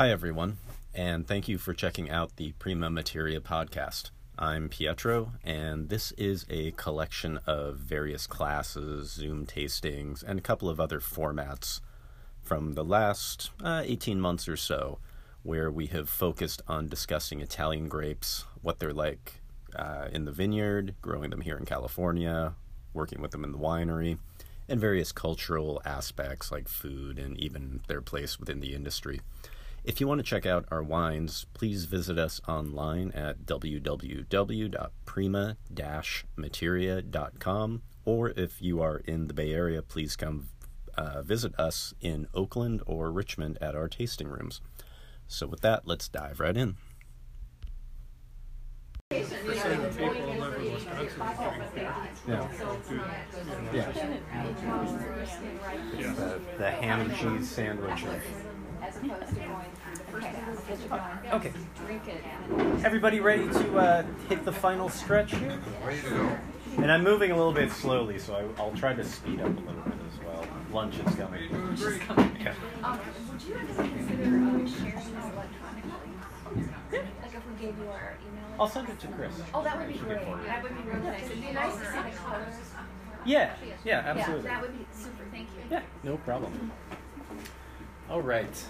Hi, everyone, and thank you for checking out the Prima Materia podcast. I'm Pietro, and this is a collection of various classes, Zoom tastings, and a couple of other formats from the last uh, 18 months or so, where we have focused on discussing Italian grapes, what they're like uh, in the vineyard, growing them here in California, working with them in the winery, and various cultural aspects like food and even their place within the industry. If you want to check out our wines, please visit us online at www.prima-materia.com or if you are in the Bay Area, please come uh, visit us in Oakland or Richmond at our tasting rooms. So, with that, let's dive right in. Yeah. Yeah. The, the ham and cheese sandwich. Okay. Everybody ready to uh, hit the final stretch here? Ready to go. And I'm moving a little bit slowly, so I, will try to speed up a little bit as well. Lunch is coming. Okay. Um, would you ever consider um, sharing this electronically? Like if we gave you our email? I'll send it to Chris. Oh, that would be great. That would be really nice. It'd be nice to see the colors. Yeah, yeah, absolutely. Yeah, that would be super. Thank you. Yeah, no problem. All right.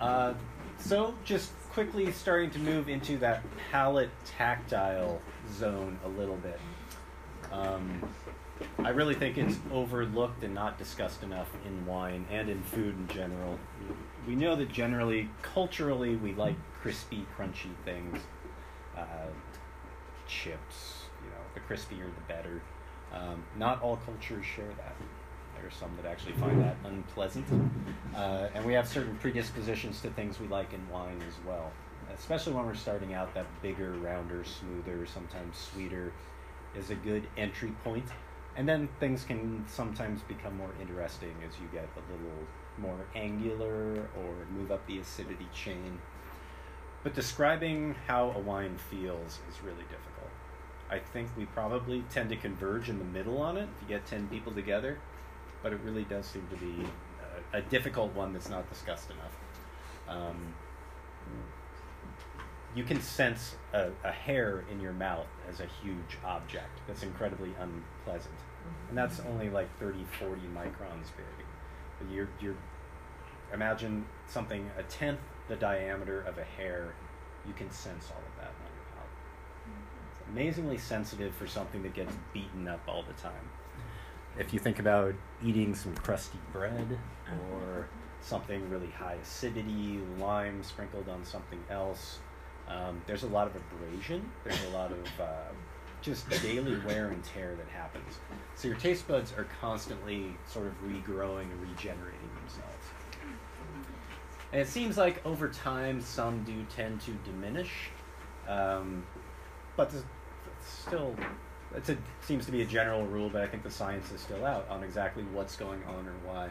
Uh, so just quickly starting to move into that palate tactile zone a little bit. Um, I really think it's overlooked and not discussed enough in wine and in food in general. We know that generally, culturally, we like crispy, crunchy things. Uh, chips, you know, the crispier the better. Um, not all cultures share that. There are some that actually find that unpleasant. Uh, and we have certain predispositions to things we like in wine as well, especially when we're starting out. That bigger, rounder, smoother, sometimes sweeter is a good entry point. And then things can sometimes become more interesting as you get a little more angular or move up the acidity chain. But describing how a wine feels is really difficult. I think we probably tend to converge in the middle on it if you get 10 people together, but it really does seem to be a, a difficult one that's not discussed enough. Um, you can sense a, a, hair in your mouth as a huge object that's incredibly unpleasant. And that's only like 30, 40 microns big. But you're, you're, imagine something a tenth the diameter of a hair, you can sense all of that on your mouth. It's amazingly sensitive for something that gets beaten up all the time. If you think about eating some crusty bread or something really high acidity, lime sprinkled on something else, um, there's a lot of abrasion. There's a lot of uh, just daily wear and tear that happens. So your taste buds are constantly sort of regrowing and regenerating themselves. And it seems like over time some do tend to diminish, um, but still, it seems to be a general rule. But I think the science is still out on exactly what's going on or why.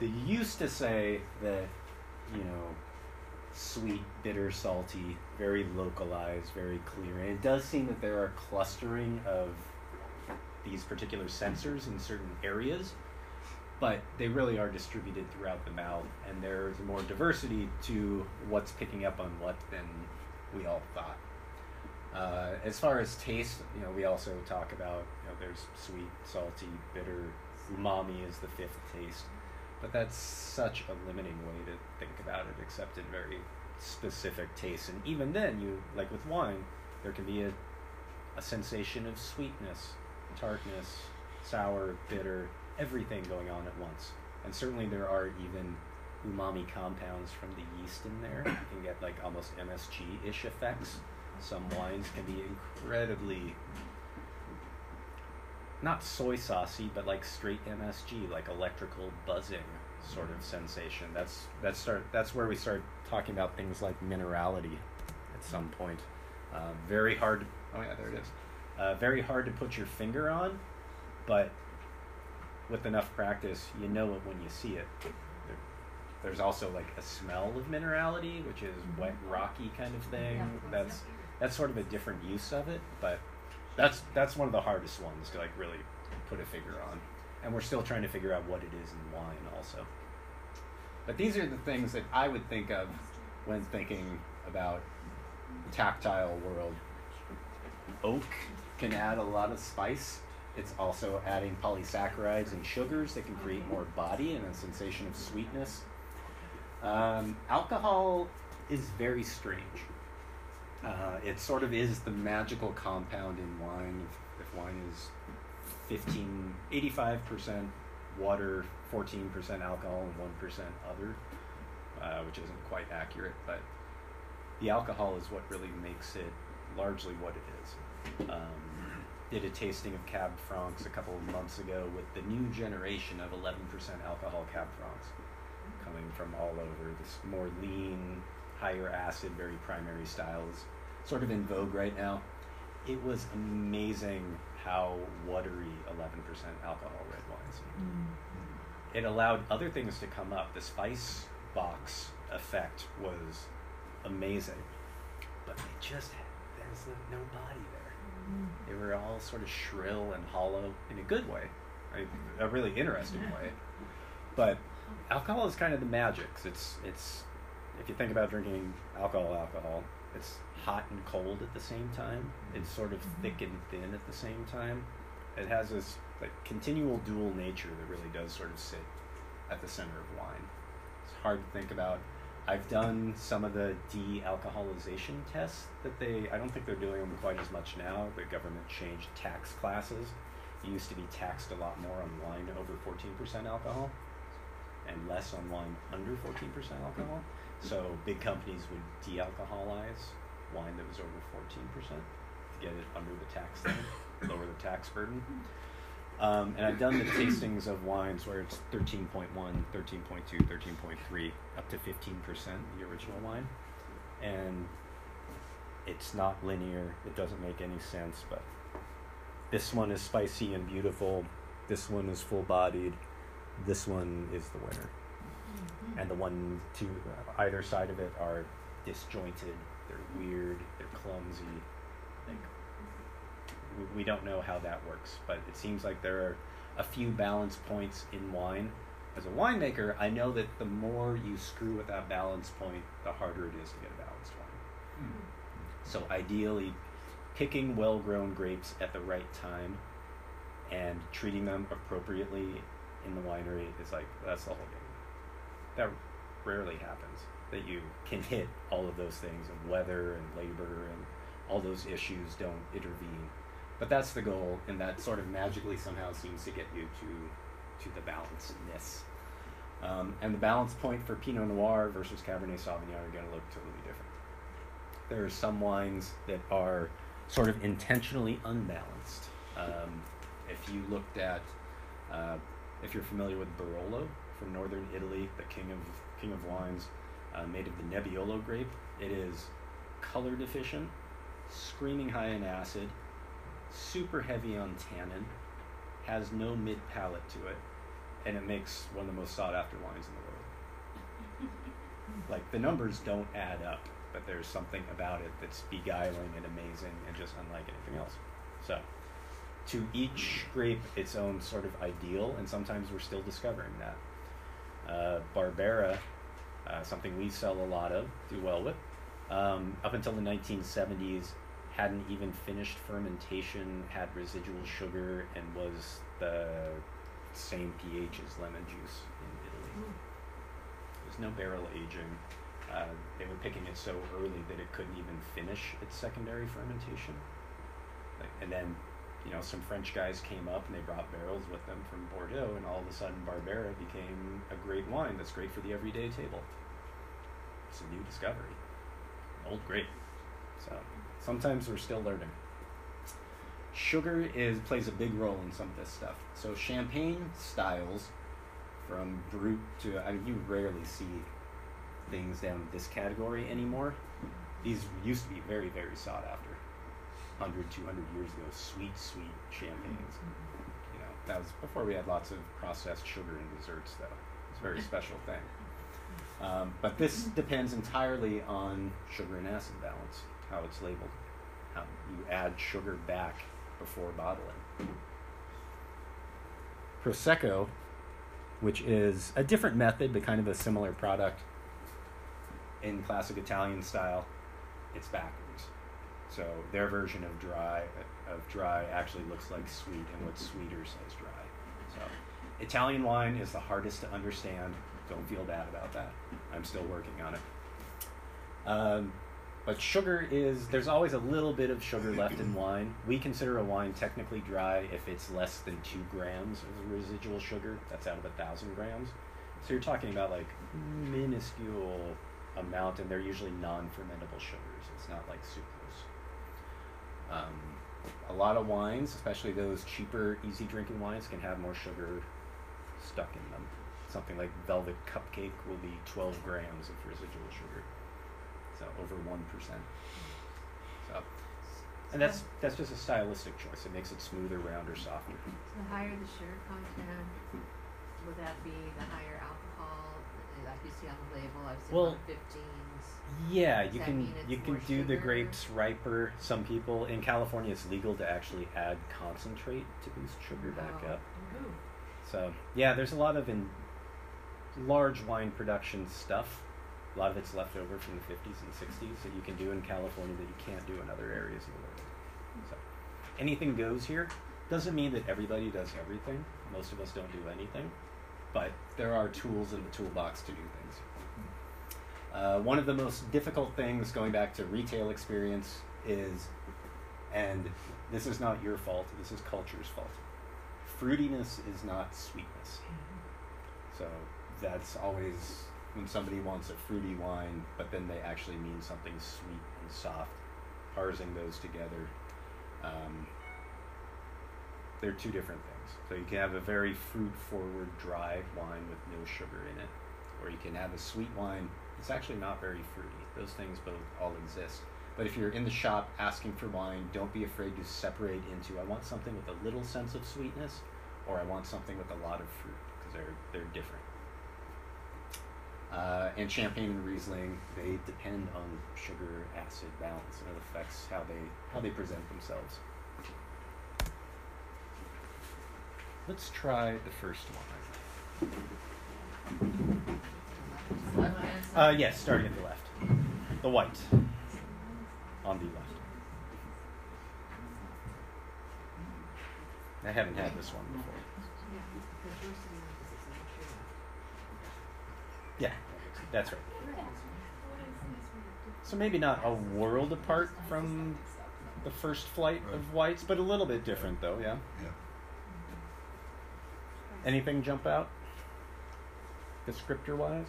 They used to say that, you know, sweet, bitter, salty, very localized, very clear. And it does seem that there are clustering of these particular sensors in certain areas but they really are distributed throughout the mouth, and there's more diversity to what's picking up on what than we all thought. Uh, as far as taste, you know, we also talk about you know there's sweet, salty, bitter. Umami is the fifth taste, but that's such a limiting way to think about it, except in very specific tastes. And even then, you like with wine, there can be a a sensation of sweetness, tartness, sour, bitter, everything going on at once. And certainly there are even umami compounds from the yeast in there. You can get like almost MSG ish effects. Some wines can be incredibly not soy saucy, but like straight MSG, like electrical buzzing sort of sensation. That's that's start that's where we start talking about things like minerality at some point. Uh, very hard. To, oh yeah, there it is. Uh, very hard to put your finger on, but with enough practice, you know it when you see it. There, there's also like a smell of minerality, which is wet, rocky kind of thing. That's that's sort of a different use of it, but that's that's one of the hardest ones to like really put a figure on. And we're still trying to figure out what it is in wine, also. But these are the things that I would think of when thinking about tactile world. Oak can add a lot of spice. It's also adding polysaccharides and sugars that can create more body and a sensation of sweetness. Um, alcohol is very strange. Uh, it sort of is the magical compound in wine. If, if wine is 15, 85% water, 14% alcohol, and 1% other, uh, which isn't quite accurate, but the alcohol is what really makes it largely what it is. Um, did a tasting of Cab Francs a couple of months ago with the new generation of 11% alcohol Cab Francs coming from all over. This more lean, higher acid, very primary styles, sort of in vogue right now. It was amazing how watery 11% alcohol red wines. Mm-hmm. It allowed other things to come up. The spice box effect was amazing, but they just had, there's no body there. Mm-hmm. They were all sort of shrill and hollow in a good way, a really interesting way. But alcohol is kind of the magic. It's it's if you think about drinking alcohol, alcohol, it's hot and cold at the same time. It's sort of mm-hmm. thick and thin at the same time. It has this like continual dual nature that really does sort of sit at the center of wine. It's hard to think about. I've done some of the de-alcoholization tests that they. I don't think they're doing them quite as much now. The government changed tax classes. It used to be taxed a lot more on wine over 14% alcohol, and less on wine under 14% alcohol. So big companies would de-alcoholize wine that was over 14% to get it under the tax thing, lower the tax burden. Um, and I've done the tastings of wines where it's 13.1, 13.2, 13.3, up to 15% the original wine. And it's not linear, it doesn't make any sense, but this one is spicy and beautiful, this one is full bodied, this one is the winner. Mm-hmm. And the one to either side of it are disjointed they're weird, they're clumsy. Like we, we don't know how that works, but it seems like there are a few balance points in wine. As a winemaker, I know that the more you screw with that balance point, the harder it is to get a balanced wine. Mm. So ideally, picking well-grown grapes at the right time and treating them appropriately in the winery is like that's the whole game. That rarely happens that you can hit all of those things and weather and labor and all those issues don't intervene. But that's the goal, and that sort of magically somehow seems to get you to to the balancedness. Um, and the balance point for Pinot Noir versus Cabernet Sauvignon are going to look totally different. There are some wines that are sort of intentionally unbalanced. Um, if you looked at, uh, if you're familiar with Barolo from northern Italy, the king of king of wines, uh, made of the Nebbiolo grape. It is color deficient, screaming high in acid, super heavy on tannin, has no mid palate to it, and it makes one of the most sought after wines in the world. like the numbers don't add up, but there's something about it that's beguiling and amazing and just unlike anything else. So, to each grape its own sort of ideal, and sometimes we're still discovering that. Uh, Barbera uh, something we sell a lot of, do well with. Um, up until the 1970s, hadn't even finished fermentation, had residual sugar, and was the same pH as lemon juice in Italy. There's no barrel aging. Uh, they were picking it so early that it couldn't even finish its secondary fermentation. Like, and then, you know, some French guys came up and they brought barrels with them from Bordeaux, and all of a sudden Barbera became a great wine that's great for the everyday table. It's a new discovery. Old grape. So sometimes we're still learning. Sugar is plays a big role in some of this stuff. So champagne styles, from brut to I mean, you rarely see things down this category anymore. These used to be very, very sought after. 100, 200 years ago, sweet, sweet champagnes. You know, that was before we had lots of processed sugar in desserts, though. It's a very special thing. Um, but this depends entirely on sugar and acid balance, how it's labeled. How you add sugar back before bottling. Prosecco which is a different method, but kind of a similar product. In classic Italian style, it's backwards. So their version of dry of dry actually looks like sweet, and what's sweeter says dry. So Italian wine is the hardest to understand. Don't feel bad about that. I'm still working on it. Um, but sugar is, there's always a little bit of sugar left in wine. We consider a wine technically dry if it's less than two grams of residual sugar. That's out of a thousand grams. So you're talking about like minuscule amount, and they're usually non fermentable sugars. It's not like sucrose. Um, a lot of wines, especially those cheaper, easy drinking wines, can have more sugar stuck in them. Something like Velvet Cupcake will be 12 grams of residual sugar so over one percent. So, and that's that's just a stylistic choice. It makes it smoother, rounder, softer. So the higher the sugar content, would that be the higher alcohol, like you see on the label? I've seen Well, on fifteens. Yeah, Does you can you can do the grapes riper. Some people in California, it's legal to actually add concentrate to boost sugar back Oh. up. So yeah, there's a lot of in large wine production stuff. A lot of it's left over from the 50s and 60s that you can do in California that you can't do in other areas of the world. So anything goes here. Doesn't mean that everybody does everything. Most of us don't do anything, but there are tools in the toolbox to do things. Uh, one of the most difficult things going back to retail experience is, and this is not your fault, this is culture's fault. Fruitiness is not sweetness. So that's always when somebody wants a fruity wine, but then they actually mean something sweet and soft. Parsing those together, um, they're two different things. So you can have a very fruit-forward dry wine with no sugar in it, or you can have a sweet wine. It's actually not very fruity. Those things both all exist. But if you're in the shop asking for wine, don't be afraid to separate into I want something with a little sense of sweetness, or I want something with a lot of fruit because they're they're different. Uh, and champagne and Riesling, they depend on sugar acid balance, and it affects how they how they present themselves. Let's try the first one. Uh, yes, starting at the left. The white. On the left. I haven't had this one before. Yeah, because you're sitting on this, it's not true. Yeah, that's right. So maybe not a world apart from the first flight of whites, but a little bit different though, yeah? Yeah. Anything jump out? Descriptor wise?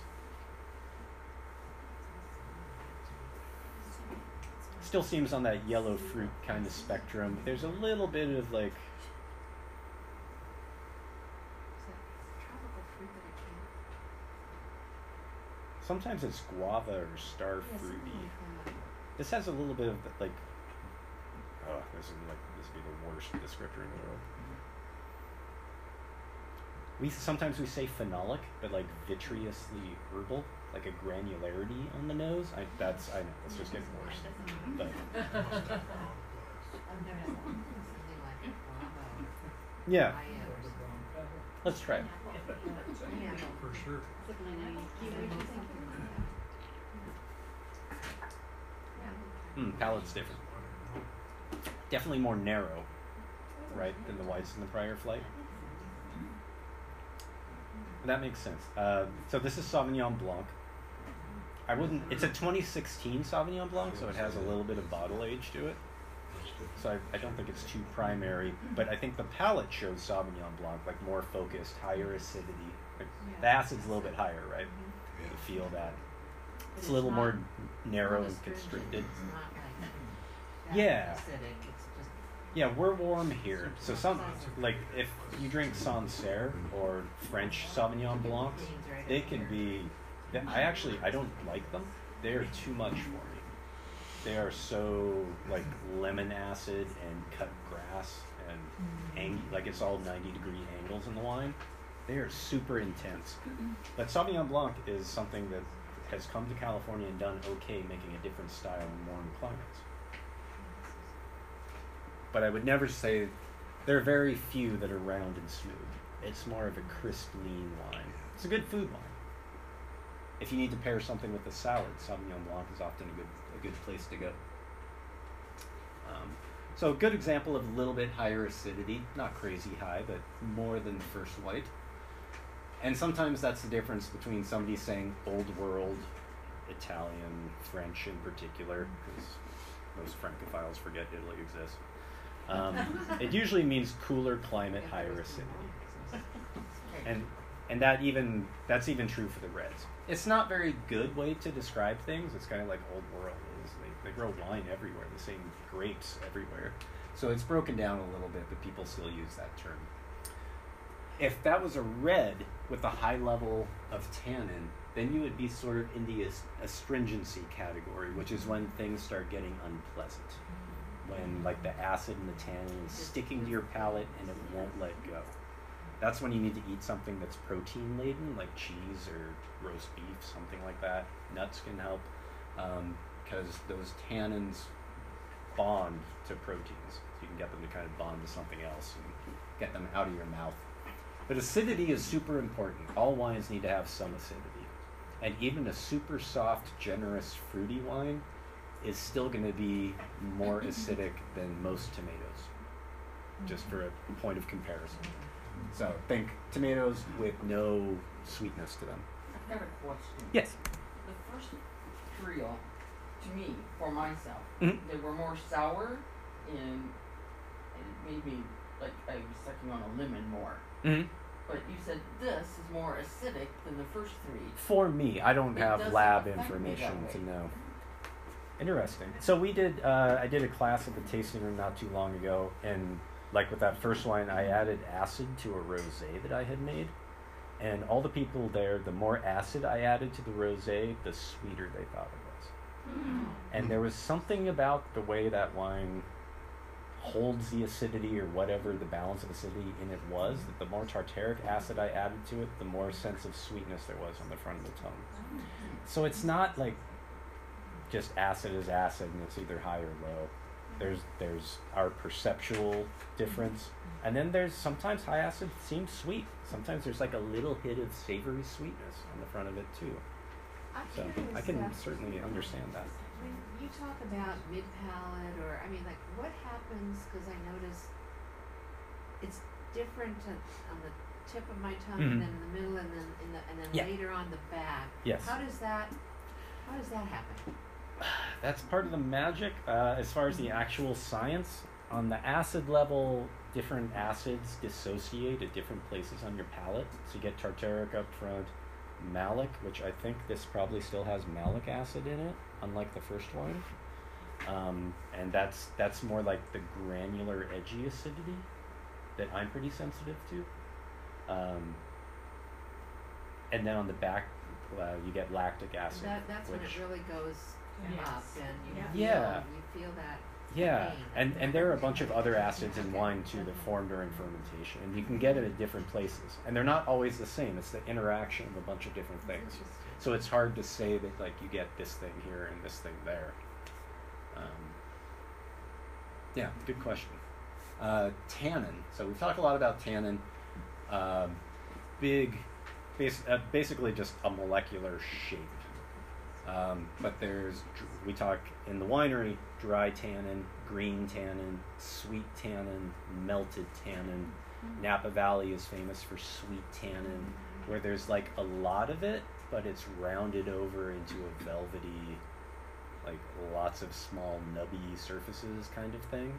Still seems on that yellow fruit kind of spectrum. There's a little bit of like tropical fruit that it sometimes it's guava or star fruity. This has a little bit of like oh, this is like this would be the worst descriptor in the world. We sometimes we say phenolic, but like vitreously herbal, like a granularity on the nose. I that's I know it's just getting worse. But Something like guava or yeah, papaya or something. let's try it. For sure. Hmm, palate's different. Definitely more narrow, right, than the whites in the prior flight. That makes sense. Uh, so this is Sauvignon Blanc. I wouldn't. It's a 2016 Sauvignon Blanc, so it has a little bit of bottle age to it. So I, I don't think it's too primary, but I think the palate shows Sauvignon Blanc like more focused, higher acidity. Like, the acid's a little bit higher, right? Yeah. You feel that. But It's a little more narrow and constricted. Like Yeah. just Yeah, we're warm here. So some like if you drink Sancerre or French Sauvignon Blancs, beans right they can here. I actually I don't like them. They are too much for me. They are so like lemon acid and cut grass and mm. ang- like it's all ninety degree angles in the wine. They are super intense. But Sauvignon Blanc is something that has come to California and done okay making a different style in warm climates. But I would never say there are very few that are round and smooth. It's more of a crisp, lean wine. It's a good food wine. If you need to pair something with a salad, Sauvignon Blanc is often a good a good place to go. Um, so a good example of a little bit higher acidity, not crazy high, but more than the first white. And sometimes that's the difference between somebody saying old world, Italian, French in particular, because most Francophiles forget Italy exists. Um, it usually means cooler climate, higher acidity, and and that even that's even true for the reds. It's not very good way to describe things. It's kind of like old world is. They, they grow wine everywhere, the same grapes everywhere. So it's broken down a little bit, but people still use that term. If that was a red with a high level of tannin, then you would be sort of in the astringency category, which is when things start getting unpleasant when like the acid and the tannin is sticking to your palate and it won't let go. That's when you need to eat something that's protein laden, like cheese or roast beef, something like that. Nuts can help because um, those tannins bond to proteins. So you can get them to kind of bond to something else and get them out of your mouth. But acidity is super important. All wines need to have some acidity. And even a super soft, generous, fruity wine is still going to be more acidic than most tomatoes, just for a point of comparison. So think tomatoes with no sweetness to them. I've got a question. Yes. The first three, to me, for myself, Mhm. they were more sour and it made me like I was sucking on a lemon more. Mm-hmm. But you said this is more acidic than the first three. For me, I don't It have lab information to know. Interesting. So we did. Uh, I did a class at the tasting room not too long ago, and like with that first wine, I added acid to a rosé that I had made, and all the people there, the more acid I added to the rosé, the sweeter they thought it was. Hmm. And there was something about the way that wine holds the acidity or whatever the balance of acidity in it was that the more tartaric acid I added to it, the more sense of sweetness there was on the front of the tongue. Hmm. So it's not like just acid is acid and it's either high or low. There's there's our perceptual difference. And then there's sometimes high acid seems sweet. Sometimes there's like a little hit of savory sweetness on the front of it too. So I can uh, certainly understand that. When you talk about mid palate, or I mean, like, what happens? Because I notice it's different on, the tip of my tongue, Mhm. and then in the middle, and then in the, and then Yeah. later on the back. Yes. How does that? How does that happen? That's part of the magic. Uh, as far as the actual science, on the acid level, different acids dissociate at different places on your palate. So you get tartaric up front, malic, which I think this probably still has malic acid in it, unlike the first one. Um, and that's that's more like the granular, edgy acidity that I'm pretty sensitive to. Um, and then on the back, uh, you get lactic acid. That, that's when it really goes Yes. up, and you Yeah. feel Yeah. you feel that. Yeah, pain. and and there are a bunch of other acids in wine too that form during fermentation, and you can get it at different places, and they're not always the same. It's the interaction of a bunch of different things. So it's hard to say that like you get this thing here and this thing there. Um, yeah, good question. Uh, tannin. So we've talked a lot about tannin. Um, big, bas- uh, basically just a molecular shape. Um, but there's we talk in the winery dry tannin, green tannin, sweet tannin, melted tannin. Napa Valley is famous for sweet tannin, where there's like a lot of it, but it's rounded over into a velvety, like lots of small nubby surfaces kind of thing.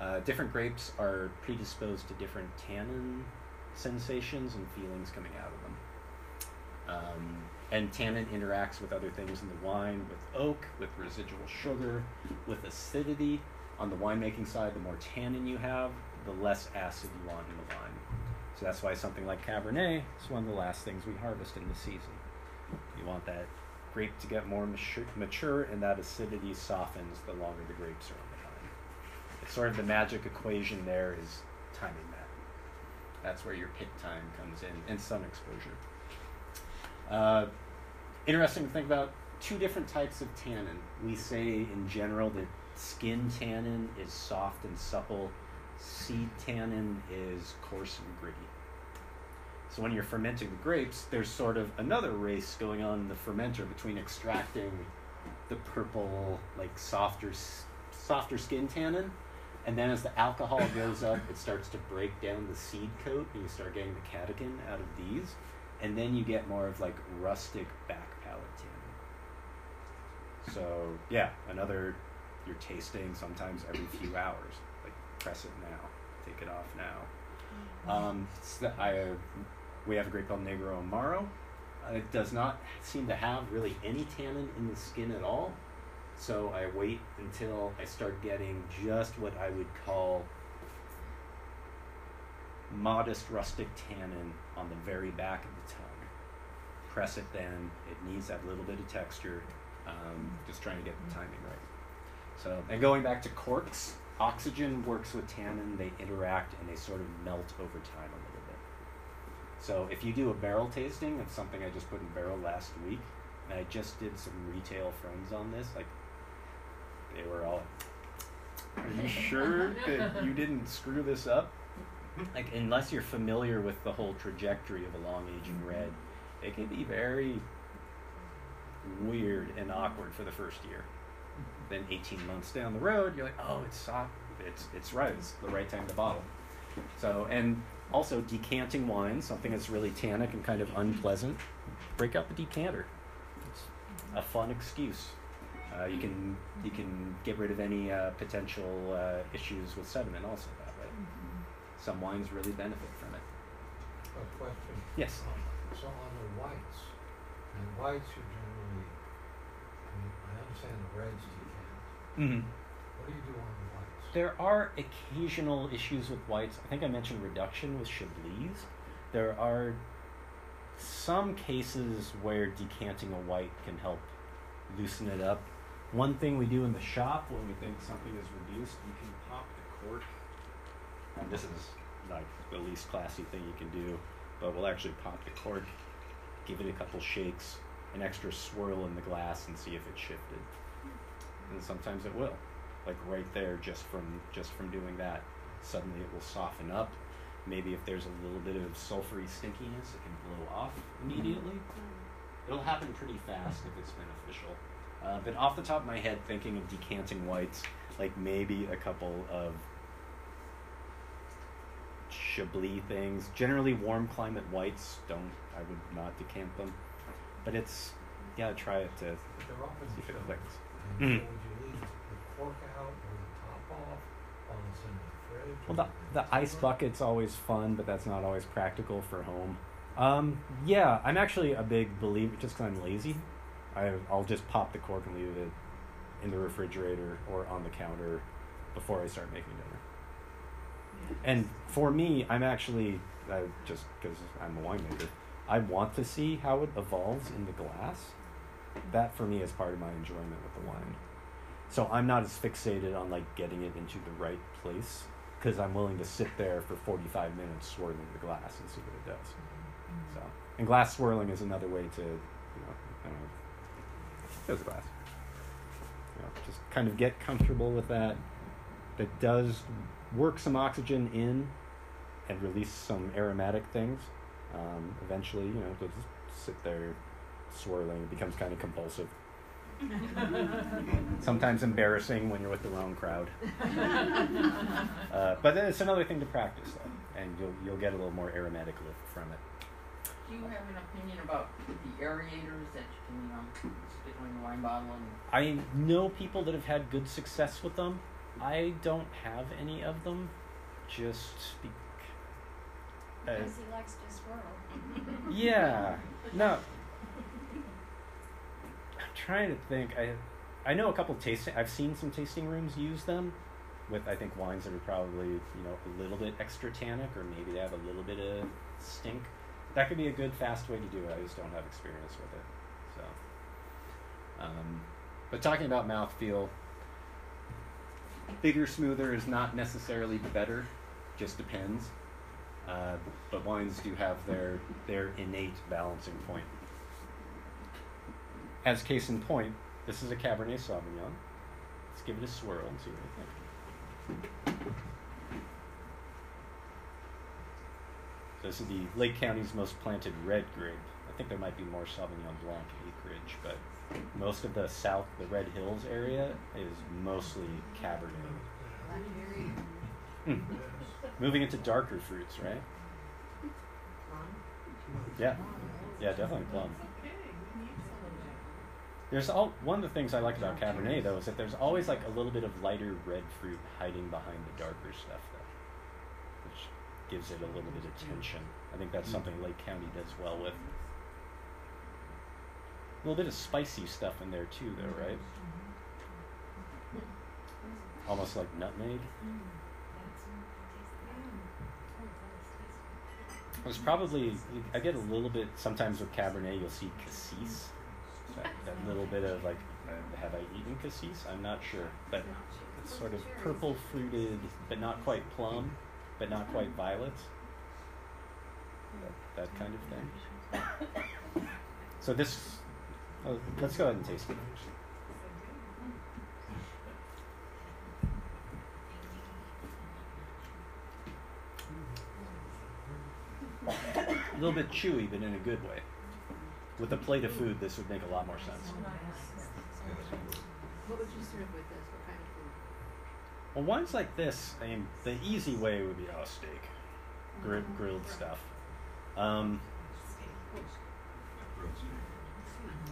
Uh, different grapes are predisposed to different tannin sensations and feelings coming out of them. Um, and tannin interacts with other things in the wine, with oak, with residual sugar, with acidity. On the winemaking side, the more tannin you have, the less acid you want in the wine. So that's why something like Cabernet is one of the last things we harvest in the season. You want that grape to get more mature, and that acidity softens the longer the grapes are on the vine. It's sort of the magic equation there is timing that. That's where your pit time comes in, and sun exposure. Uh, interesting to think about two different types of tannin. We say in general that skin tannin is soft and supple, seed tannin is coarse and gritty. So when you're fermenting the grapes, there's sort of another race going on in the fermenter between extracting the purple, like softer, softer skin tannin, and then as the alcohol goes up, it starts to break down the seed coat, and you start getting the catechin out of these, and then you get more of like rustic back palate tannin. So yeah, another you're tasting sometimes every few hours. Like press it now, take it off now. Um, it's the, I, we have a grape called Negro Amaro. Uh, it does not seem to have really any tannin in the skin at all. So I wait until I start getting just what I would call modest rustic tannin on the very back of the tongue. Press it then. It needs that little bit of texture. Um, just trying to get the timing right. So, and going back to corks, oxygen works with tannin. They interact and they sort of melt over time a little bit. So, if you do a barrel tasting, it's something I just put in barrel last week, and I just did some retail friends on this. Like, they were all, "Are you sure that you didn't screw this up?" Like, unless you're familiar with the whole trajectory of a long aging red, it can be very weird and awkward for the first year then 18 months down the road, you're like, oh, it's soft, it's it's right, it's the right time to bottle. So, and also decanting wine, something that's really tannic and kind of unpleasant, break out the decanter. It's a fun excuse. Uh, you can you can get rid of any uh, potential uh, issues with sediment also. Some wines really benefit from it. A question. Yes. Um, So on the whites, and whites are generally, I mean, I understand the reds decant. Mm-hmm. What do you do on the whites? There are occasional issues with whites. I think I mentioned reduction with Chablis. There are some cases where decanting a white can help loosen it up. One thing we do in the shop when we think something is reduced, you can pop the cork. And this is like the least classy thing you can do, but we'll actually pop the cork, give it a couple shakes, an extra swirl in the glass, and see if it shifted. And sometimes it will. Like right there just from just from doing that suddenly it will soften up. Maybe if there's a little bit of sulfury stinkiness it can blow off immediately. It'll happen pretty fast if it's beneficial. Uh, but off the top of my head thinking of decanting whites like maybe a couple of chablis things generally warm climate whites don't i would not decant them but it's yeah try it to But they're often see if it chilled. clicks And so would you leave the cork out or the top off while the fridge? Well, or the, the ice bucket's always fun, but that's not always practical for home. Um, yeah, I'm actually a big believer, just because I'm lazy. I, I'll just pop the cork and leave it in the refrigerator or on the counter before I start making dinner. And for me, I'm actually, uh, just because I'm a winemaker, I want to see how it evolves in the glass. That for me is part of my enjoyment with the wine. So I'm not as fixated on like getting it into the right place because I'm willing to sit there for 45 minutes swirling the glass and see what it does. So, and glass swirling is another way to, you know, I don't know, there's a glass. You know, just kind of get comfortable with that. That does work some oxygen in and release some aromatic things. Um, eventually, you know, they'll just sit there swirling. It becomes kind of compulsive. Sometimes embarrassing when you're with the wrong crowd. Uh, but then it's another thing to practice, though, and you'll you'll get a little more aromatic lift from it. Do you have an opinion about the aerators that you can, you know, stick in the wine bottle and I know people that have had good success with them. I don't have any of them, just be- uh, Because he likes to swirl. yeah. No. I'm trying to think. I I know a couple tasting. I've seen some tasting rooms use them with I think wines that are probably you know a little bit extra tannic or maybe they have a little bit of stink. That could be a good fast way to do it. I just don't have experience with it. So, um, but talking about mouthfeel, bigger, smoother is not necessarily better. Just depends. Uh, but wines do have their their innate balancing point. As case in point, this is a Cabernet Sauvignon. Let's give it a swirl and see what you think. This is the Lake County's most planted red grape. I think there might be more Sauvignon Blanc acreage, but most of the south, the Red Hills area, is mostly Cabernet. Hmm. Moving into darker fruits, right? Yeah, yeah, definitely plum. There's all one of the things I like about Cabernet though is that there's always like a little bit of lighter red fruit hiding behind the darker stuff though, which gives it a little bit of tension. I think that's something Lake County does well with. Little bit of spicy stuff in there too, though, right? Almost like nutmeg. There's probably I get a little bit sometimes with Cabernet. You'll see cassis, that, that little bit of like, have I eaten cassis? I'm not sure, but it's sort of purple fruited, but not quite plum, but not quite violet. That, that kind of thing. So this, oh, let's go ahead and taste it. A little bit chewy, but in a good way. With a plate of food, this would make a lot more sense. What would you serve with this? What kind of food? Well, wines like this, I mean, the easy way would be oh, steak, Gri- grilled stuff. Um,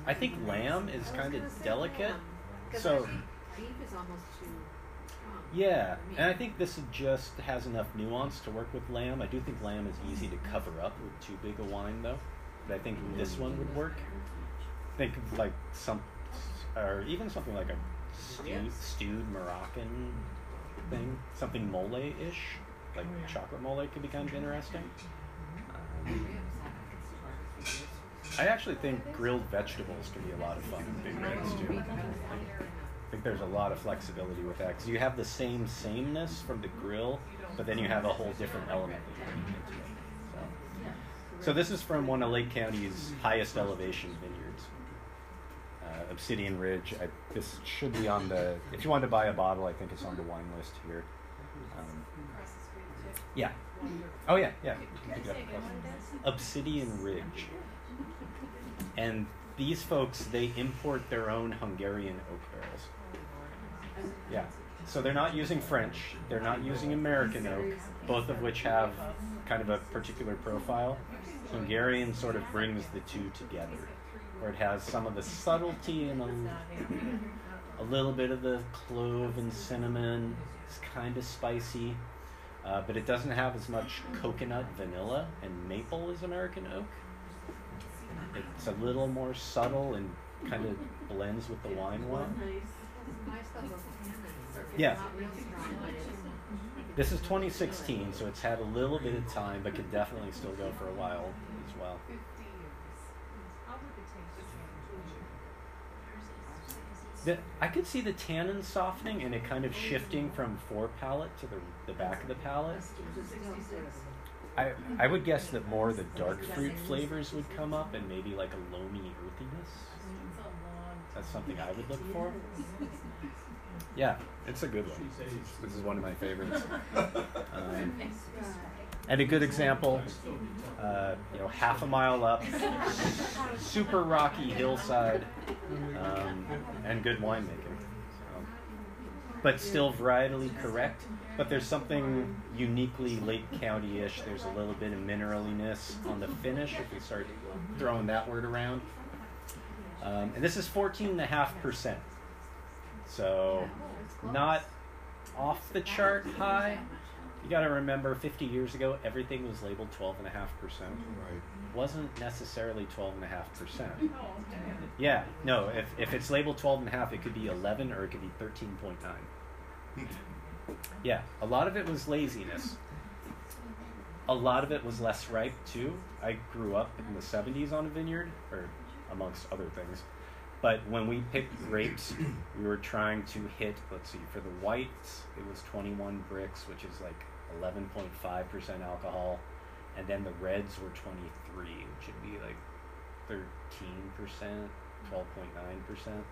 I think lamb is kind of delicate. lamb, 'cause So- beef is almost too strong. Yeah, and I think this just has enough nuance to work with lamb. I do think lamb is easy to cover up with too big a wine, though. But I think this one would work. Think of like some, or even something like a stewed, Yes. stewed Moroccan thing, something mole-ish, like chocolate mole could be kind of interesting. Um, Ribs, I could see barbecue ribs. I actually think grilled vegetables can be a lot of fun in big reds too. I think there's a lot of flexibility with that because you have the same sameness from the grill, but then you have a whole different element that you're putting into it. So, so this is from one of Lake County's highest elevation vineyards, uh, Obsidian Ridge. I, this should be on the. If you want to buy a bottle, I think it's on the wine list here. Um, yeah. Oh yeah, yeah. you can pick it up across- Obsidian Ridge. And these folks, they import their own Hungarian oak barrels. Yeah. So they're not using French, they're not using American oak, both of which have kind of a particular profile. Hungarian sort of brings the two together, where it has some of the subtlety and a, a little bit of the clove and cinnamon. It's kind of spicy, uh, but it doesn't have as much coconut, vanilla, and maple as American oak. It's a little more subtle and kind of blends with the wine well. Nice little tannins. It's Yeah. Not real strong, but it's. This is 2016, so it's had a little bit of time, but could definitely still go for a while as well. The, I could see the tannin softening and it kind of shifting from fore palate to the, the back of the palate. I, I would guess that more of the dark fruit flavors would come up and maybe like a loamy earthiness. That's something I would look for. Yeah, it's a good one. This is one of my favorites. Um, and a good example, uh, you know, half a mile up, super rocky hillside, um, and good winemaking. So. But still varietally correct. But there's something uniquely Lake County-ish. There's a little bit of mineraliness on the finish if we start throwing that word around. Um, and this is 14.5%. So not off the chart high. You got to remember, 50 years ago, everything was labeled 12.5%. Right. Wasn't necessarily 12.5%. Yeah, no, if, if it's labeled 12.5, it could be 11 or it could be 13.9. Yeah, a lot of it was laziness. A lot of it was less ripe, too. I grew up in the 70s on a vineyard, or amongst other things. But when we picked grapes, we were trying to hit, let's see, for the whites, it was 21 Brix, which is like 11.5% alcohol. And then the reds were 23, which would be like 13%, 12.9%.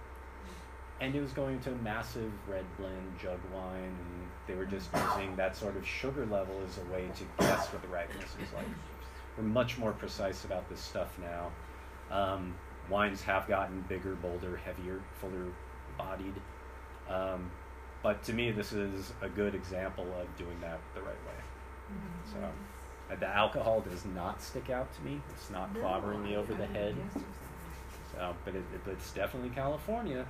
And it was going to a massive red blend jug wine, and they were just using that sort of sugar level as a way to guess what the ripeness was like. we're much more precise about this stuff now. Um, wines have gotten bigger, bolder, heavier, fuller bodied. Um, but to me, this is a good example of doing that the right way. So uh, the alcohol does not stick out to me. It's not clobbering me over the head. So, but it, it, it's definitely California,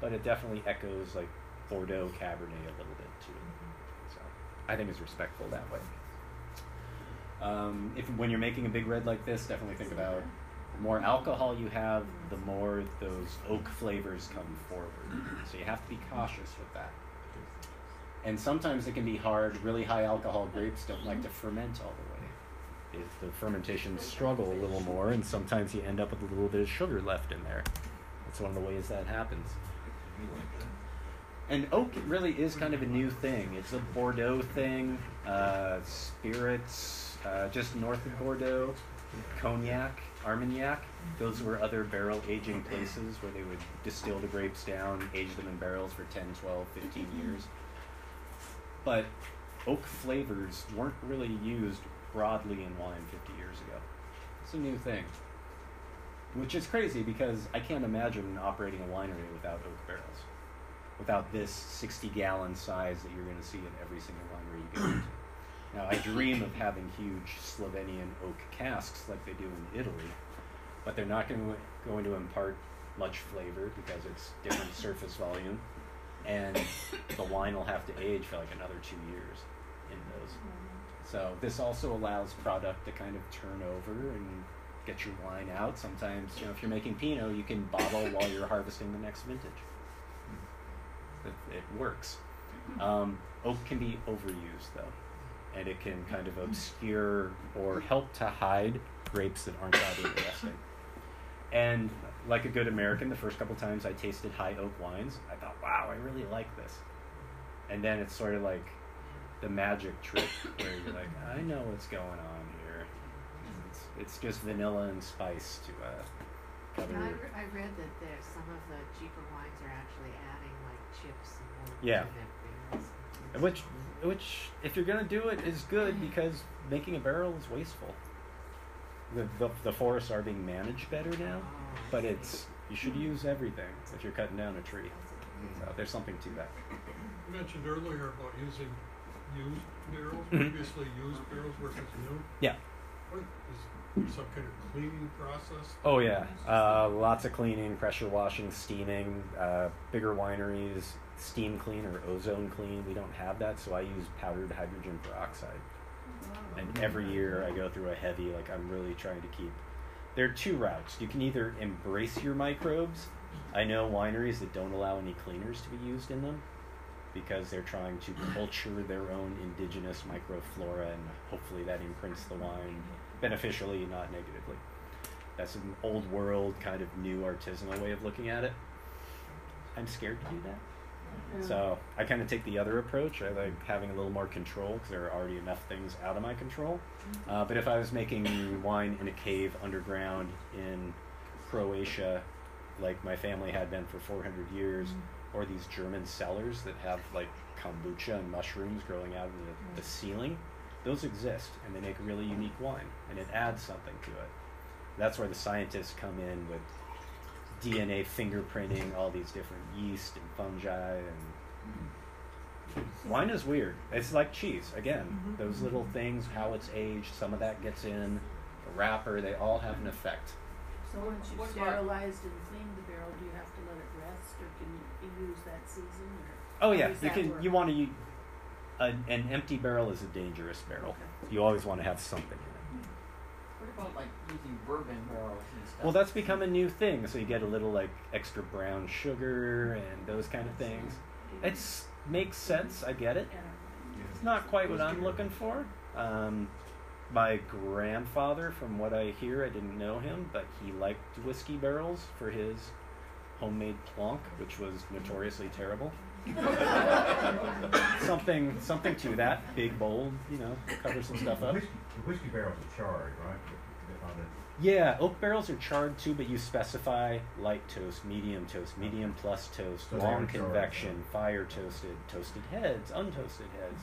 but it definitely echoes like Bordeaux Cabernet a little bit too. So I think it's respectful that way. Um, if when you're making a big red like this, definitely think about the more alcohol you have, the more those oak flavors come forward. So you have to be cautious with that. And sometimes it can be hard. Really high alcohol grapes don't like to ferment all the way. The fermentations struggle a little more, and sometimes you end up with a little bit of sugar left in there. That's one of the ways that happens. And oak really is kind of a new thing. It's a Bordeaux thing. Uh, spirits, uh, just north of Bordeaux, cognac, Armagnac. Those were other barrel aging places where they would distill the grapes down, age them in barrels for 10, 12, 15 years. But oak flavors weren't really used broadly in wine 50 years ago. It's a new thing. Which is crazy because I can't imagine operating a winery without oak barrels. Without this 60 gallon size that you're going to see in every single winery you go into. Now, I dream of having huge Slavonian oak casks like they do in Italy, but they're not going to, going to impart much flavor because it's different surface volume, and the wine will have to age for like another two years in those. Mm-hmm. So this also allows product to kind of turn over and get your wine out. Sometimes, you know, if you're making Pinot, you can bottle while you're harvesting the next vintage. It, it works. Um, oak can be overused though, and it can kind of obscure or help to hide grapes that aren't that interesting. And like a good American, the first couple times I tasted high oak wines, I thought, wow, I really like this. And then it's sort of like the magic trick where you're like, I know what's going on here. It's, it's just vanilla and spice to uh, cover. And I, re- I read that there's some of the cheaper wines are actually adding like chips and more Yeah. to their barrels. Which, which, if you're gonna do it, is good because making a barrel is wasteful. The, the, the forests are being managed better now, Oh, but it's you should use everything if you're cutting down a tree. So there's something to that. You mentioned earlier about using used barrels, Mhm. previously used barrels versus new. Yeah. What, is there some kind of cleaning process? Oh yeah, uh, lots of cleaning, pressure washing, steaming. Uh, bigger wineries steam clean or ozone clean. We don't have that, so I use powdered hydrogen peroxide. And every year I go through a heavy. Like I'm really trying to keep. There are two routes. You can either embrace your microbes. I know wineries that don't allow any cleaners to be used in them because they're trying to culture their own indigenous microflora and hopefully that imprints the wine beneficially, not negatively. That's an old world, kind of new artisanal way of looking at it. I'm scared to do that. Mm-hmm. So I kind of take the other approach. I like having a little more control because there are already enough things out of my control. Mm-hmm. Uh, but if I was making wine in a cave underground in Croatia, like my family had been for 400 years, mm-hmm. or these German cellars that have like kombucha and mushrooms growing out of the, the ceiling, those exist and they make really unique wine and it adds something to it. That's where the scientists come in with DNA fingerprinting, all these different yeast and fungi and wine is weird. It's like cheese. Again, mm-hmm. those little things, how it's aged, some of that gets in, the wrapper, they all have an effect. So once you've sterilized and cleaned the barrel, do you have to let it rest, or can you, you use that season, or? Oh how yeah, you can. work? You want to. An, an empty barrel is a dangerous barrel. Okay. You always want to have something in it. What about like using bourbon barrels and stuff? Well, that's become a new thing. So you get a little like extra brown sugar and those kind of things. It makes sense. I get it. It's not quite what I'm looking for. Um, my grandfather, from what I hear, I didn't know him, but he liked whiskey barrels for his homemade plonk, which was notoriously terrible. Something, something to that. Big, bold, you know, cover some stuff up. whiskey, the whiskey barrels are charred, right? Yeah, oak barrels are charred too, but you specify light toast, medium toast, medium plus toast, So long are charred, convection, fire toasted, toasted heads, untoasted heads.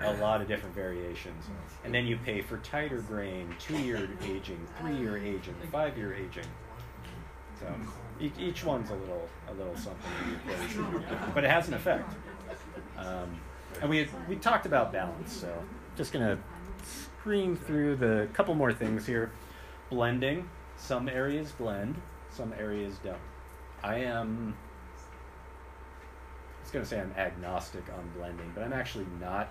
A lot of different variations. And then you pay for tighter grain, two year aging, three year aging, five year aging. So each, each one's a little a little something but it has an effect. Um, and we we talked about balance, so just gonna scream through the couple more things here. Blending. Some areas blend, some areas don't. I am. I was gonna say I'm agnostic on blending, but I'm actually not.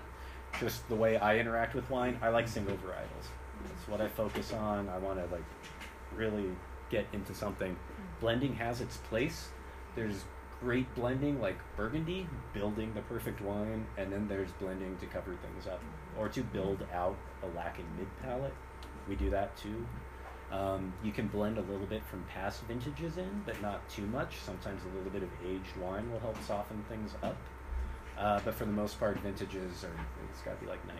Just the way I interact with wine, I like single varietals. That's what I focus on. I want to like really get into something. Blending has its place. There's great blending like Burgundy, building the perfect wine, and then there's blending to cover things up or to build out a lacking mid palate. We do that too. Um, you can blend a little bit from past vintages in, but not too much. Sometimes a little bit of aged wine will help soften things up. Uh, but for the most part, vintages are, it's got to be like 90%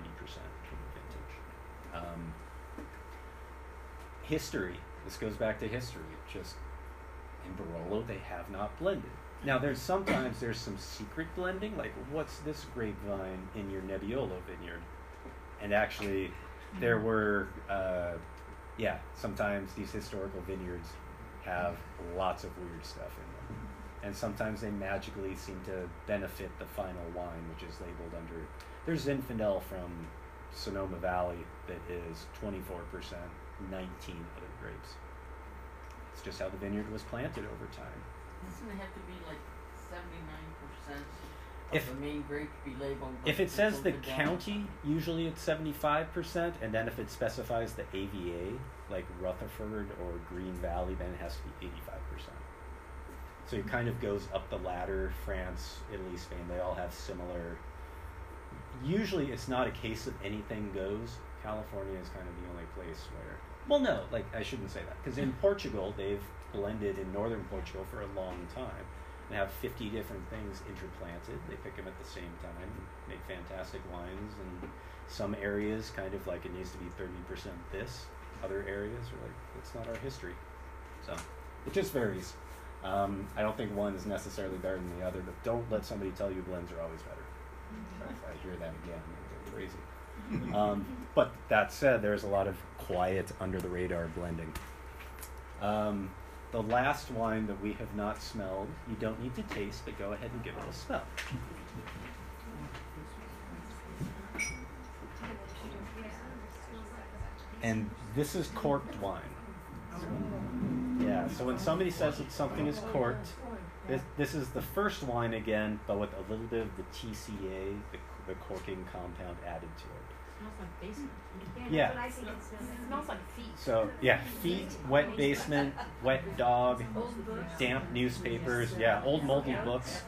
from vintage. Um, history. This goes back to history. Just in Barolo, they have not blended. Now, there's sometimes there's some secret blending, like what's this grapevine in your Nebbiolo vineyard? And actually, there were, uh, yeah, sometimes these historical vineyards have lots of weird stuff in them. And sometimes they magically seem to benefit the final wine, which is labeled under. There's Zinfandel from Sonoma Valley that is 24%, 19 other grapes. It's just how the vineyard was planted over time. Doesn't it have to be like seventy-nine percent If- of the main grape to be labeled? If it says the filtered down? county, usually it's 75%, and then if it specifies the AVA, like Rutherford or Green Valley, then it has to be 85%. So it kind of goes up the ladder. France, Italy, Spain, they all have similar. Usually it's not a case of anything goes. California is kind of the only place where. Well, no, like I shouldn't say that. Because in Portugal, they've blended in northern Portugal for a long time and have 50 different things interplanted. They pick them at the same time and make fantastic wines. And some areas kind of like it needs to be 30% this. Other areas are like, that's not our history. So it just varies. Um, I don't think one is necessarily better than the other, but don't let somebody tell you blends are always better. If I hear that again, I'm gonna go crazy. Um, but that said, there's a lot of quiet, under the radar blending. Um, the last wine that we have not smelled, you don't need to taste, but go ahead and give it a smell. And this is corked wine. Yeah, so when somebody says that something is corked, this, this is the first wine again, but with a little bit of the TCA, the, the corking compound added to it. Smells like basement. Yeah. But I think it smells, It smells like feet. So yeah, feet, wet basement, wet dog, damp newspapers, yeah, old moldy books,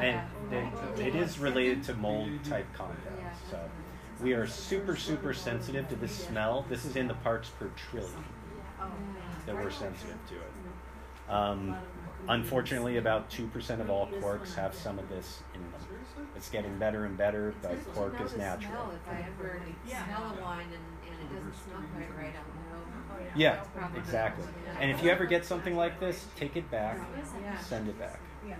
and they, it is related to mold type compounds. So we are super super sensitive to this smell. This is in the parts per trillion that we're sensitive to it. Um, unfortunately, about two percent of all quarks have some of this in them. It's getting better and better, but It's just cork is natural. Smell. If I ever smell a wine and, and it doesn't smell quite right, I'll know. Yeah, it's exactly. And if you ever get something like this, take it back, Yeah. send it back. Yeah.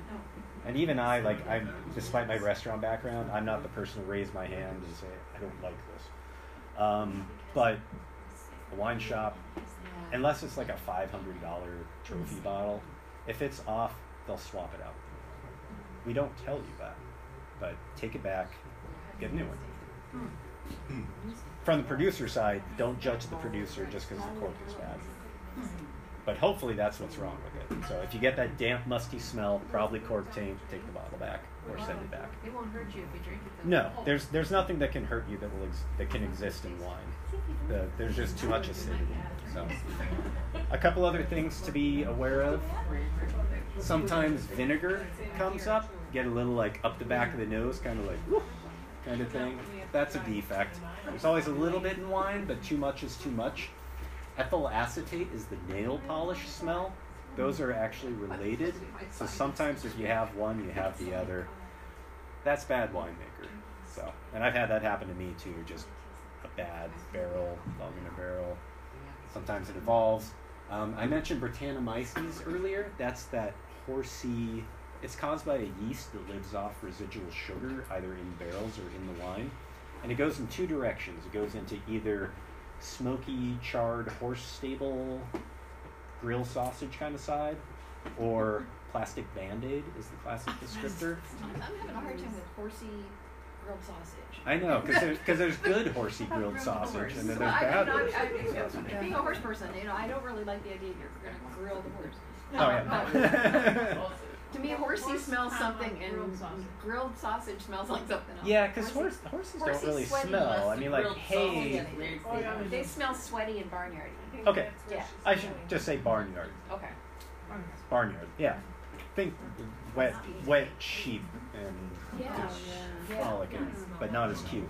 And even I, like, I'm, despite my restaurant background, I'm not the person to raise my hand and say, I don't like this. Um, but a wine shop, unless it's like a $500 trophy bottle, if it's off, they'll swap it out. We don't tell you that, but take it back, get a new one. Hmm. From the producer side, don't judge the producer just because the cork is bad. But hopefully that's what's wrong with it. So if you get that damp, musty smell, probably cork taint, take the bottle back or send it back. It won't hurt you if you drink it. though. No, there's there's nothing that can hurt you that will ex- that can exist in wine. The, there's just too much acidity. So, a couple other things to be aware of. Sometimes vinegar comes up, get a little like up the back of the nose, kind of like whoop, kind of thing. That's a defect. There's always a little bit in wine, but too much is too much. Ethyl acetate is the nail polish smell. Those are actually related. So sometimes if you have one, you have the other. That's bad winemaker. So, and I've had that happen to me too. Just a bad barrel, long in a barrel. Sometimes it evolves. Um, I mentioned Brettanomyces earlier. That's that horsey. It's caused by a yeast that lives off residual sugar, either in barrels or in the wine. and it goes in two directions. It goes into either smoky, charred horse stable, grill sausage kind of side, or plastic band aid is the classic descriptor. I'm having a hard time with horsey grilled sausage. I know, because there's, cause there's good horsey grilled Grilled sausage, horse. and then there's I- bad you know, horsey I- grilled I- sausage. Being a horse person, you know, I don't really like the idea of you're gonna grill the horse. Oh, yeah. To me, horsey Horse smells sound like something, and grilled sausage. grilled sausage smells like something else. yeah, because horse, horses horsey don't really smell. I mean, like grilled hay. sausage is Oh, yeah, flavor. They smell sweaty and barnyardy. Okay, Yeah. I should just say barnyard. Okay. Barnyard, yeah. Think wet, wet sheep and Yeah. just Yeah. frolicking, but not as cute.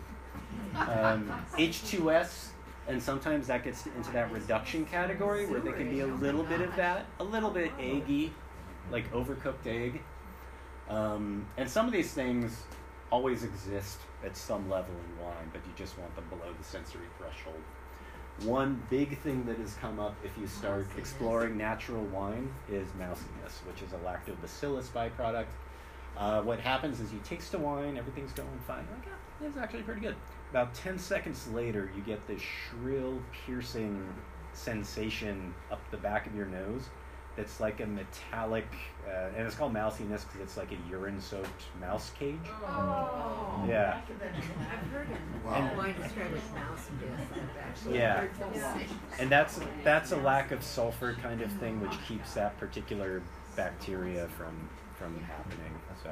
Um, H2S, and sometimes that gets into that reduction category where there can be a little bit of that, a little bit eggy, like overcooked egg. Um, and some of these things always exist at some level in wine, but you just want them below the sensory threshold. One big thing that has come up if you start exploring natural wine is mousiness, which is a lactobacillus byproduct. Uh, what happens is you taste the wine, everything's going fine. You're like, oh, it's actually pretty good. About 10 seconds later, you get this shrill, piercing sensation up the back of your nose that's like a metallic, uh, and it's called mousiness because it's like a urine soaked mouse cage. Oh. Yeah. I've heard of Wow. wine described as mouse I've actually Yeah. And that's that's a lack of sulfur kind of thing, which keeps that particular bacteria from from happening. So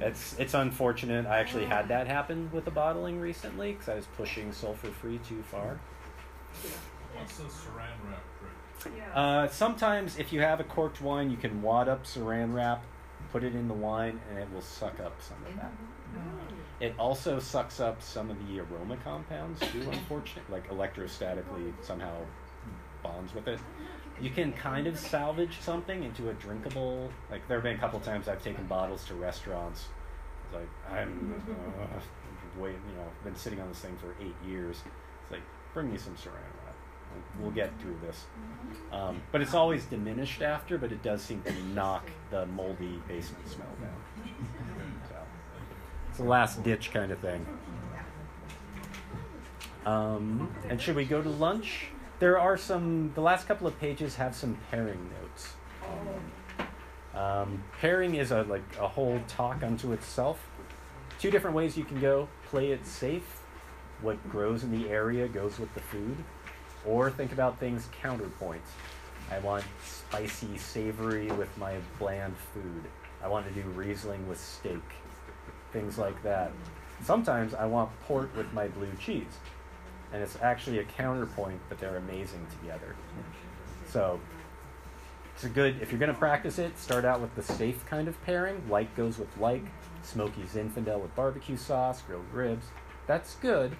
it's it's unfortunate. I actually had that happen with the bottling recently because I was pushing sulfur free too far. What's the saran wrap trick? Uh, sometimes if you have a corked wine, you can wad up Saran wrap, put it in the wine, and it will suck up some of that. It also sucks up some of the aroma compounds too, unfortunately, like electrostatically somehow bonds with it. You can kind of salvage something into a drinkable. Like there have been a couple times I've taken bottles to restaurants. It's like I'm uh, wait, you know, been sitting on this thing for eight years. It's like bring me some Saran We'll get through this. Um, but it's always diminished after, but it does seem to knock the moldy basement smell down. So. It's a last ditch kind of thing. Um, and should we go to lunch? There are some. The last couple of pages have some pairing notes. Um, pairing is a like a whole talk unto itself. Two different ways you can go: play it safe. What grows in the area goes with the food, or think about things counterpoints. I want spicy, savory with my bland food. I want to do Riesling with steak things like that. Sometimes I want port with my blue cheese. And it's actually a counterpoint, but they're amazing together. So it's a good, if you're going to practice it, start out with the safe kind of pairing. Like goes with like, smoky Zinfandel with barbecue sauce, grilled ribs. That's good.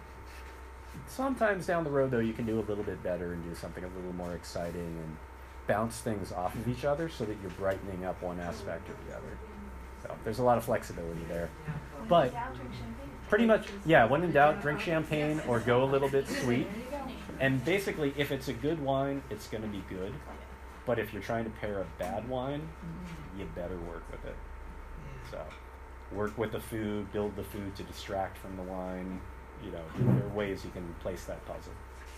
Sometimes down the road, though, you can do a little bit better and do something a little more exciting and bounce things off of each other so that you're brightening up one aspect or the other. So there's a lot of flexibility there. But pretty much, yeah, when in doubt, drink champagne or go a little bit sweet. And basically, if it's a good wine, it's going to be good. But if you're trying to pair a bad wine, you better work with it. So, work with the food, build the food to distract from the wine. You know, there are ways you can place that puzzle.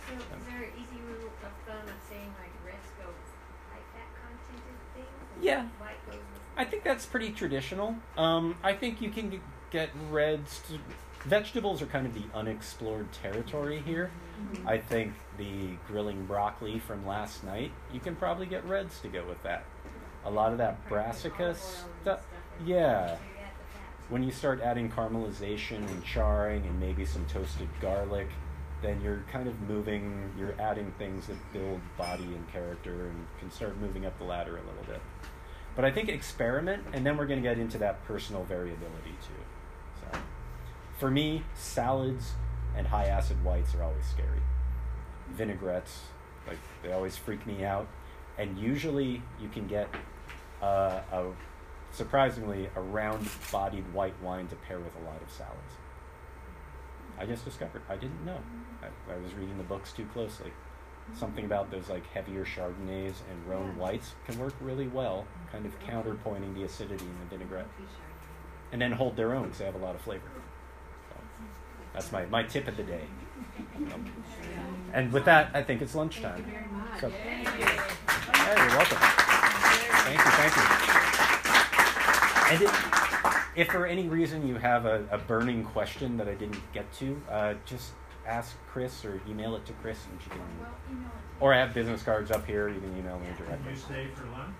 So is there an easy rule of thumb of saying like reds go with high fat contented things? Yeah. White goes with. I think that's pretty traditional. Um, I think you can get reds. To, vegetables are kind of the unexplored territory here. I think the grilling broccoli from last night, you can probably get reds to go with that. A lot of that brassica stuff. Yeah. When you start adding caramelization and charring and maybe some toasted garlic, then you're kind of moving, you're adding things that build body and character and can start moving up the ladder a little bit. But I think experiment, and then we're going to get into that personal variability too. So, for me, salads and high acid whites are always scary. Vinaigrettes, like they always freak me out. And usually, you can get uh, a surprisingly a round-bodied white wine to pair with a lot of salads. I just discovered. I didn't know. I, I was reading the books too closely. Something about those like heavier Chardonnays and Rhone whites can work really well, kind of counterpointing the acidity in the vinaigrette, and then hold their own because they have a lot of flavor. So, That's my, my tip of the day. And with that, I think it's lunchtime. Thank you very much. So- Hey, you're welcome. Thank you, thank you. And if, if for any reason you have a, a burning question that I didn't get to, uh, just ask Chris or email it to Chris and she can. Well, email it. Or I have business cards up here. You can email me Can directly. you stay for lunch?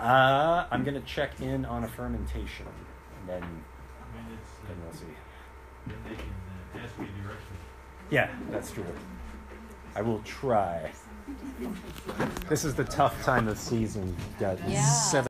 Uh, I'm gonna check in on a fermentation, and then I mean, it's, uh, then we'll see. then they can uh, ask you directly. Yeah, that's true. I will try. This is the tough time of season. Got Yeah. seven.